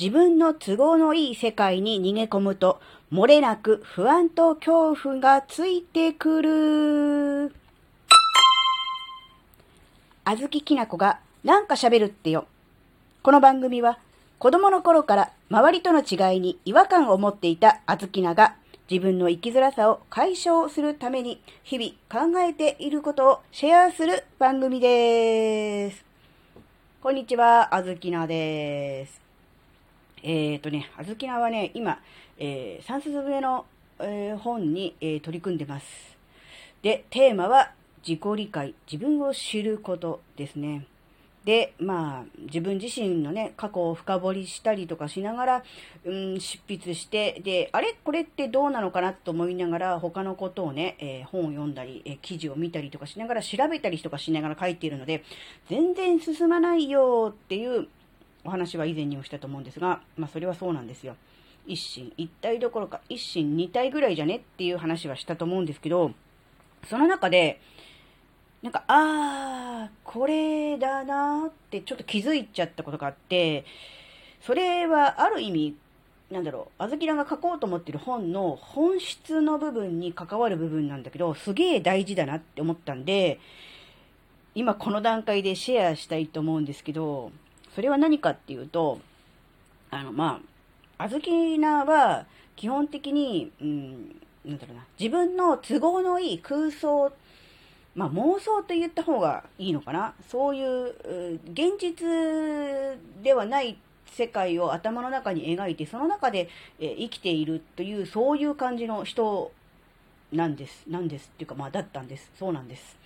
自分の都合のいい世界に逃げ込むと、漏れなく不安と恐怖がついてくる。あずききなこがなんか喋るってよ。この番組は子供の頃から周りとの違いに違和感を持っていたあずきなが自分の生きづらさを解消するために日々考えていることをシェアする番組です。こんにちは、あずきなです。えっ、ー、とね、あずきなはね、今、えー、3冊目の、えー、本に、えー、取り組んでます。で、テーマは自己理解、自分を知ることですね。で、まあ、自分自身のね、過去を深掘りしたりとかしながら、うん、執筆して、で、あれ？これってどうなのかなと思いながら、他のことをね、えー、本を読んだり、えー、記事を見たりとかしながら、調べたりとかしながら書いているので、全然進まないよっていうお話は以前にもしたと思うんですが、まあ、それはそうなんですよ。一心一体どころか、一心二体ぐらいじゃねっていう話はしたと思うんですけど、その中で、なんか、あー、これだなってちょっと気づいちゃったことがあって、それはある意味、なんだろう、あずきらが書こうと思ってる本の本質の部分に関わる部分なんだけど、すげえ大事だなって思ったんで、今この段階でシェアしたいと思うんですけど、それは何かっていうと、あの、まあ、あずきなは基本的に、うん、なんだろうな、自分の都合のいい空想まあ、妄想と言った方がいいのかな。そういう、現実ではない世界を頭の中に描いて、その中で、え生きているという、そういう感じの人なんです。なんですっていうか、まあ、だったんです。そうなんです。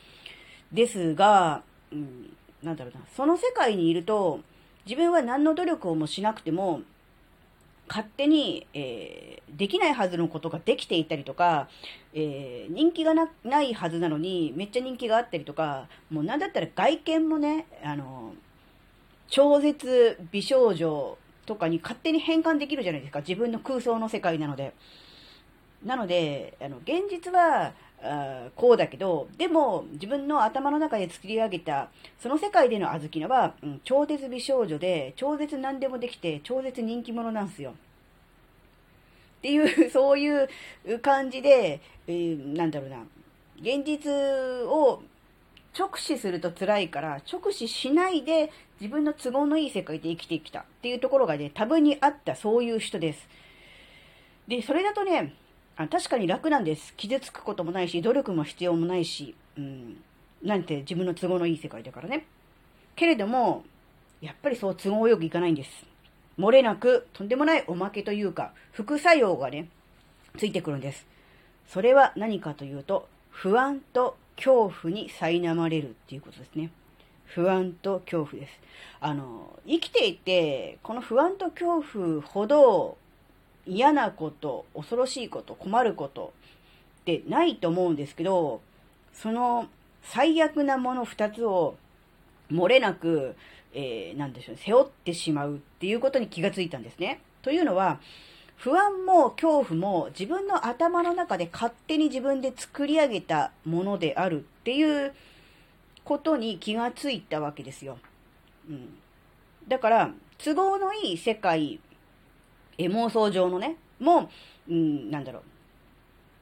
ですが、うん、なんだろうな。その世界にいると、自分は何の努力をもしなくても、勝手に、えー、できないはずのことができていたりとか、えー、人気がないはずなのに、めっちゃ人気があったりとか、もうなんだったら外見もね、あの、超絶美少女とかに勝手に変換できるじゃないですか。自分の空想の世界なので。なので、あの、現実は、あこうだけど、でも自分の頭の中で作り上げた、その世界での小豆菜は、うん、超絶美少女で、超絶何でもできて、超絶人気者なんですよ。っていう、そういう感じで、えー、なんだろうな、現実を直視すると辛いから、直視しないで自分の都合のいい世界で生きてきたっていうところがね、多分にあったそういう人です。で、それだとね、あ確かに楽なんです。傷つくこともないし、努力も必要もないし、うん、なんて自分の都合のいい世界だからね。けれども、やっぱりそう都合よくいかないんです。漏れなく、とんでもないおまけというか、副作用がね、ついてくるんです。それは何かというと、不安と恐怖に苛まれるっていうことですね。不安と恐怖です。あの、生きていて、この不安と恐怖ほど嫌なこと、恐ろしいこと、困ることってないと思うんですけど、その最悪なもの二つを漏れなく、えー、なんでしょう、ね背負ってしまうっていうことに気がついたんですね。というのは、不安も恐怖も自分の頭の中で勝手に自分で作り上げたものであるっていうことに気がついたわけですよ。うん。だから、都合のいい世界え妄想上のね、もう、うん、なんだろう、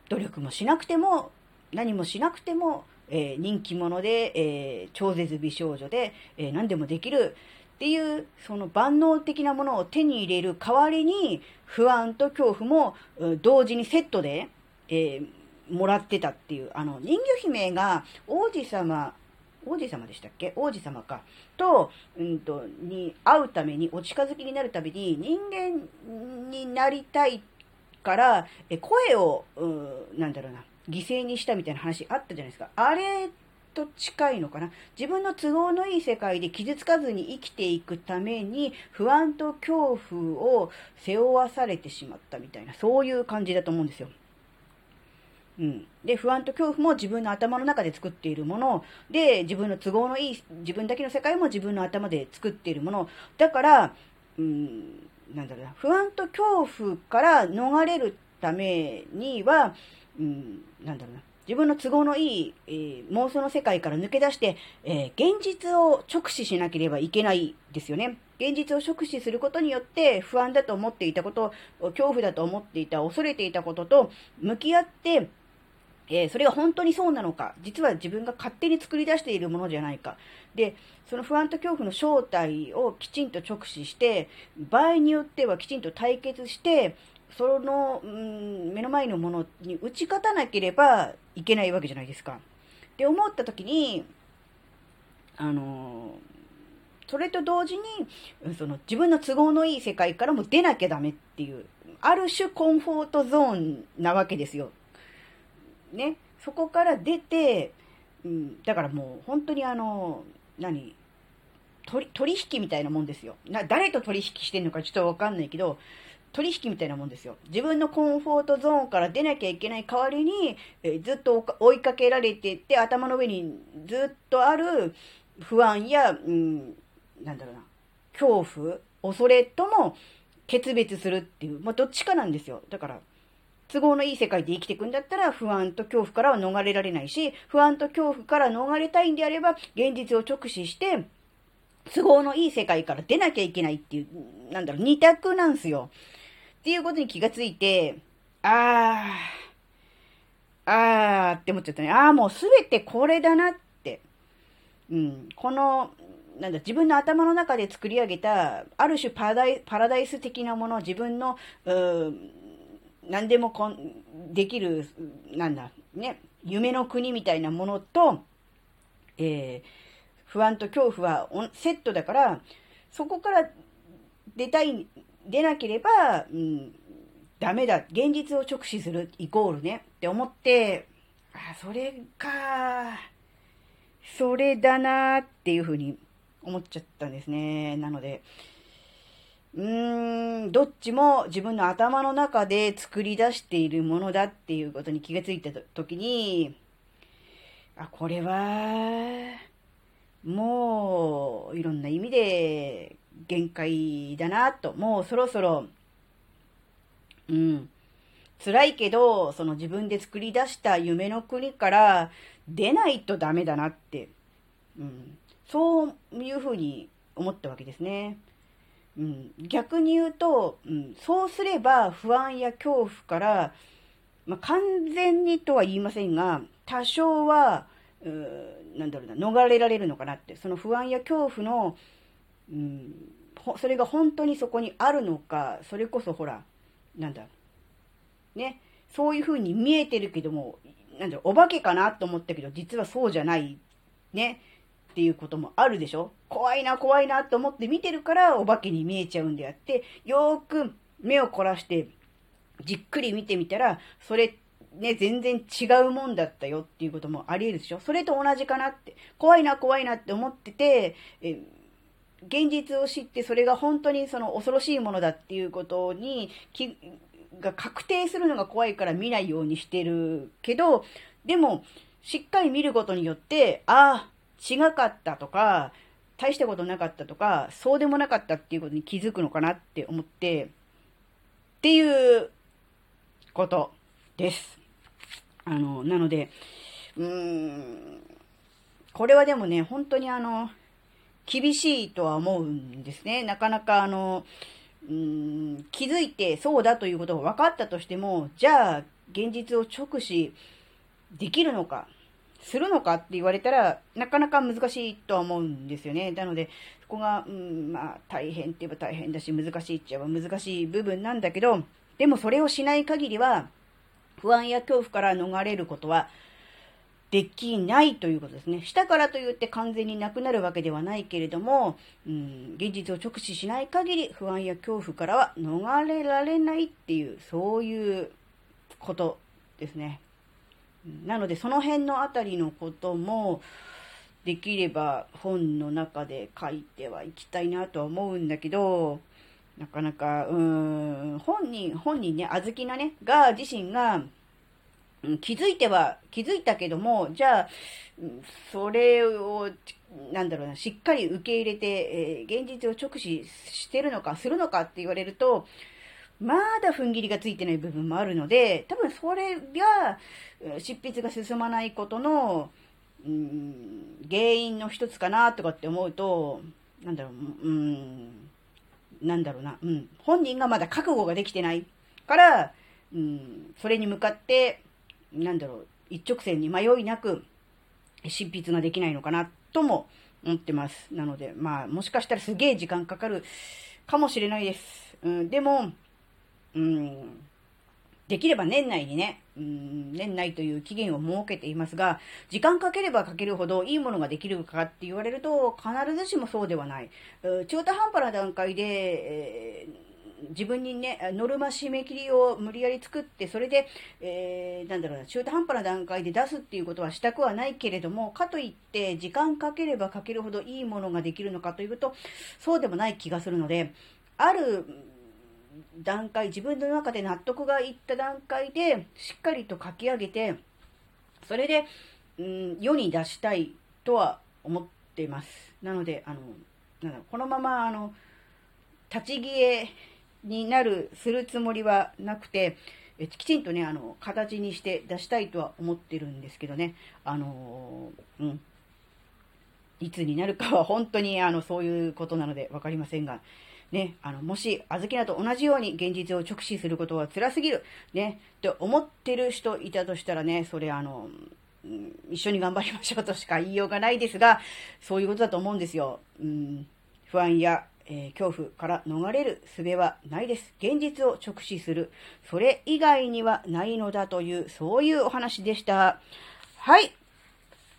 努力もしなくても、何もしなくても、えー、人気者で、えー、超絶美少女で、えー、何でもできるっていう、その万能的なものを手に入れる代わりに、不安と恐怖も、同時にセットで、えもらってたっていう、あの、人魚姫が王子様王子様でしたっけ？王子様か。と、うんと、に会うために、お近づきになるために、人間になりたいから、え声を、う、なんだろうな、犠牲にしたみたいな話あったじゃないですか。あれと近いのかな？自分の都合のいい世界で傷つかずに生きていくために、不安と恐怖を背負わされてしまったみたいな、そういう感じだと思うんですよ。うん。で、不安と恐怖も自分の頭の中で作っているもの。で、自分の都合のいい、自分だけの世界も自分の頭で作っているもの。だから、うん、なんだろうな、不安と恐怖から逃れるためには、うん、なんだろうな、自分の都合のいい、えー、妄想の世界から抜け出して、えー、現実を直視しなければいけないですよね。現実を直視することによって不安だと思っていたこと、恐怖だと思っていた、恐れていたことと向き合って、えー、それが本当にそうなのか、実は自分が勝手に作り出しているものじゃないか。で、その不安と恐怖の正体をきちんと直視して、場合によってはきちんと対決して、その、うん、目の前のものに打ち勝たなければいけないわけじゃないですか。って思った時に、あのそれと同時に、その自分の都合のいい世界からも出なきゃダメっていう、ある種コンフォートゾーンなわけですよ。ね。そこから出て、うん、だからもう本当にあの、何？取取引みたいなもんですよ。な誰と取引してんのかちょっとわかんないけど、取引みたいなもんですよ。自分のコンフォートゾーンから出なきゃいけない代わりに、え、ずっと追いかけられていって、頭の上にずっとある不安や、うん、なんだろうな、恐怖、恐れとも決別するっていう、まあ、どっちかなんですよ。だから、都合のいい世界で生きていくんだったら不安と恐怖からは逃れられないし、不安と恐怖から逃れたいんであれば、現実を直視して、都合のいい世界から出なきゃいけないっていう、なんだろう、二択なんすよ。っていうことに気がついて、あー、あーって思っちゃったね。あーもうすべてこれだなって。うん。この、なんだ、自分の頭の中で作り上げた、ある種パラダイパラダイス的なもの、自分の、何でもこんできる、なんだ、ね、夢の国みたいなものと、えー、不安と恐怖はセットだから、そこから出たい出なければ、うん、ダメだ。現実を直視するイコールねって思って、あ、それか、それだなっていうふうに思っちゃったんですね。なので、うーん、どっちも自分の頭の中で作り出しているものだっていうことに気がついた時に、あ、これは、もう、いろんな意味で限界だなと、もうそろそろ、うん、辛いけど、その自分で作り出した夢の国から出ないとダメだなって、うん、そういうふうに思ったわけですね。うん、逆に言うと、うん、そうすれば不安や恐怖から、まあ、完全にとは言いませんが、多少は、うなんだろうな、逃れられるのかなって、その不安や恐怖の、うん、それが本当にそこにあるのか、それこそほら、なんだ、ね、そういう風に見えてるけども、なんだろう、お化けかなと思ったけど、実はそうじゃない、ね、っていうこともあるでしょ？怖いな、怖いなと思って見てるから、お化けに見えちゃうんであって、よーく目を凝らして、じっくり見てみたら、それね、全然違うもんだったよっていうこともあり得るでしょ？それと同じかなって、怖いな、怖いなって思ってて、え現実を知ってそれが本当にその恐ろしいものだっていうことにきが確定するのが怖いから見ないようにしてるけど、でも、しっかり見ることによって、ああ、違かったとか、大したことなかったとか、そうでもなかったっていうことに気づくのかなって思って、っていうことです。あの、なので、うーん、これはでもね、本当にあの、厳しいとは思うんですね。なかなかあの、うん、気づいてそうだということが分かったとしても、じゃあ現実を直視できるのか、するのかって言われたら、なかなか難しいとは思うんですよね。なので、そこが、うん、まあ大変って言えば大変だし、難しいっちゃえば難しい部分なんだけど、でもそれをしない限りは、不安や恐怖から逃れることはできないということですね。したからといって完全になくなるわけではないけれども、うん、現実を直視しない限り不安や恐怖からは逃れられないっていう、そういうことですね。なので、その辺のあたりのことも、できれば本の中で書いてはいきたいなとは思うんだけど、なかなか、うん、本人、本人ね、あずきなね、が、自身が、気づいては、気づいたけども、じゃあ、それを、なんだろうな、しっかり受け入れて、えー、現実を直視してるのか、するのかって言われると、まだ踏ん切りがついてない部分もあるので、多分それが、執筆が進まないことの、うん、原因の一つかなとかって思うと、なんだろう、うん、なんだろうな、うん、本人がまだ覚悟ができてないから、うん、それに向かって、なんだろう、一直線に迷いなく執筆ができないのかなとも思ってます。なので、まあ、もしかしたらすげえ時間かかるかもしれないです。うん、でも、うん、できれば年内にね、うん、年内という期限を設けていますが、時間かければかけるほどいいものができるかって言われると、必ずしもそうではない。中途半端な段階で、えー自分にね、ノルマ締め切りを無理やり作って、それで、えー、なんだろうな、中途半端な段階で出すっていうことはしたくはないけれども、かといって、時間かければかけるほどいいものができるのかというと、そうでもない気がするので、ある段階、自分の中で納得がいった段階で、しっかりと書き上げて、それで、うん、世に出したいとは思っています。なので、あの、なんだろう、このまま、あの、立ち消えになる、するつもりはなくて、えきちんとね、あの、形にして出したいとは思ってるんですけどね、あのうん。いつになるかは本当にあの、そういうことなので分かりませんが、ね、あの、もし、あずきなと同じように現実を直視することは辛すぎる、ね、って思ってる人いたとしたらね、それあの、一緒に頑張りましょうとしか言いようがないですが、そういうことだと思うんですよ。うん、不安や、えー、恐怖から逃れる術はないです。現実を直視する。それ以外にはないのだという、そういうお話でした。はい。